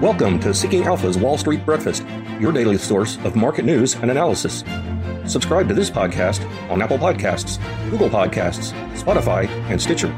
Welcome to Seeking Alpha's Wall Street Breakfast, your daily source of market news and analysis. Subscribe to this podcast on Apple Podcasts, Google Podcasts, Spotify, and Stitcher.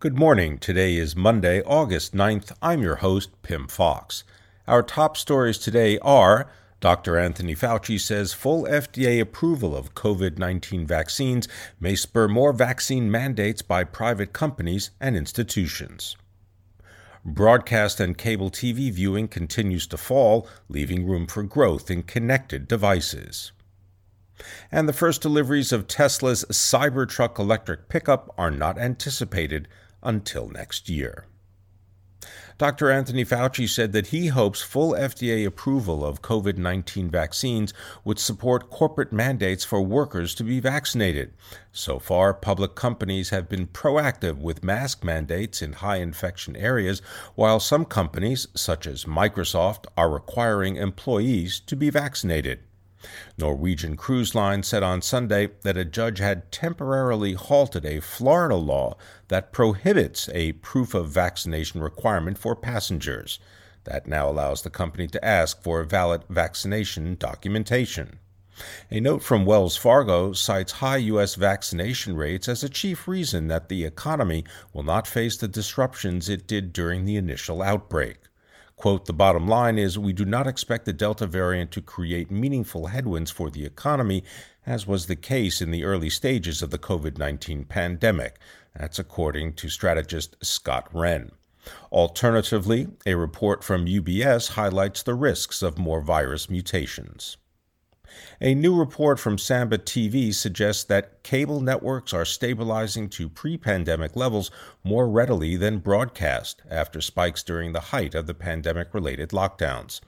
Good morning. Today is Monday, August 9th. I'm your host, Pim Fox. Our top stories today are Dr. Anthony Fauci says full FDA approval of COVID 19 vaccines may spur more vaccine mandates by private companies and institutions. Broadcast and cable TV viewing continues to fall, leaving room for growth in connected devices. And the first deliveries of Tesla's Cybertruck electric pickup are not anticipated until next year. Dr. Anthony Fauci said that he hopes full FDA approval of COVID 19 vaccines would support corporate mandates for workers to be vaccinated. So far, public companies have been proactive with mask mandates in high infection areas, while some companies, such as Microsoft, are requiring employees to be vaccinated. Norwegian Cruise Line said on Sunday that a judge had temporarily halted a Florida law that prohibits a proof of vaccination requirement for passengers. That now allows the company to ask for valid vaccination documentation. A note from Wells Fargo cites high U.S. vaccination rates as a chief reason that the economy will not face the disruptions it did during the initial outbreak. Quote, the bottom line is we do not expect the Delta variant to create meaningful headwinds for the economy, as was the case in the early stages of the COVID 19 pandemic. That's according to strategist Scott Wren. Alternatively, a report from UBS highlights the risks of more virus mutations. A new report from Samba TV suggests that cable networks are stabilizing to pre pandemic levels more readily than broadcast after spikes during the height of the pandemic related lockdowns.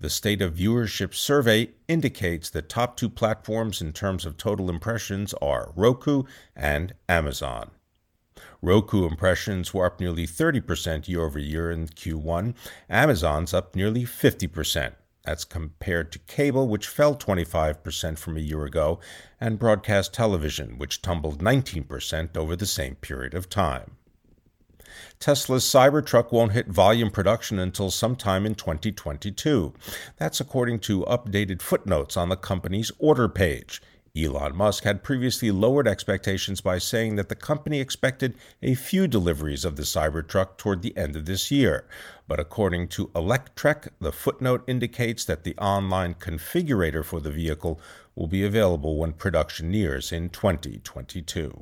The State of Viewership survey indicates the top two platforms in terms of total impressions are Roku and Amazon. Roku impressions were up nearly 30% year over year in Q1. Amazon's up nearly 50%. That's compared to cable, which fell 25% from a year ago, and broadcast television, which tumbled 19% over the same period of time. Tesla's Cybertruck won't hit volume production until sometime in 2022. That's according to updated footnotes on the company's order page. Elon Musk had previously lowered expectations by saying that the company expected a few deliveries of the Cybertruck toward the end of this year. But according to Electrek, the footnote indicates that the online configurator for the vehicle will be available when production nears in 2022.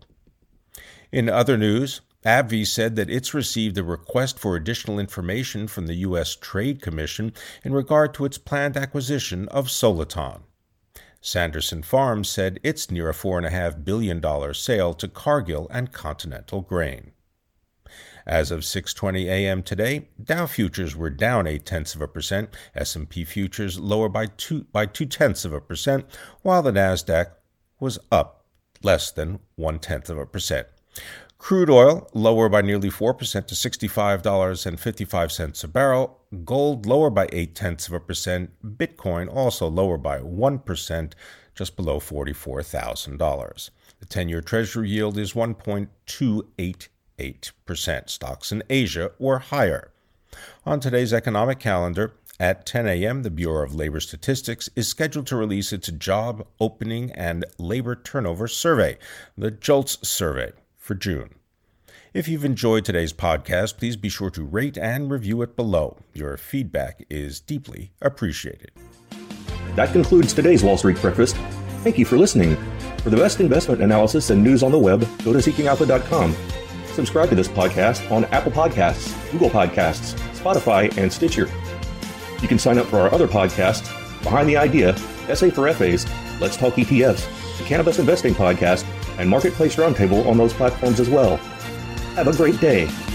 In other news, AbbVie said that it's received a request for additional information from the U.S. Trade Commission in regard to its planned acquisition of Soliton. Sanderson Farms said it's near a $4.5 billion sale to Cargill and Continental Grain. As of 6:20 a.m. today, Dow futures were down eight tenths of a percent, S&P futures lower by two by two tenths of a percent, while the Nasdaq was up less than one tenth of a percent. Crude oil lower by nearly 4% to $65.55 a barrel. Gold lower by 8 tenths of a percent. Bitcoin also lower by 1%, just below $44,000. The 10 year Treasury yield is 1.288%. Stocks in Asia were higher. On today's economic calendar, at 10 a.m., the Bureau of Labor Statistics is scheduled to release its job opening and labor turnover survey, the JOLTS survey for June. If you've enjoyed today's podcast, please be sure to rate and review it below. Your feedback is deeply appreciated. That concludes today's Wall Street Breakfast. Thank you for listening. For the best investment analysis and news on the web, go to seekingalpha.com. Subscribe to this podcast on Apple Podcasts, Google Podcasts, Spotify, and Stitcher. You can sign up for our other podcasts Behind the Idea, SA for FAs, Let's Talk ETFs, the Cannabis Investing Podcast, and Marketplace Roundtable on those platforms as well. Have a great day.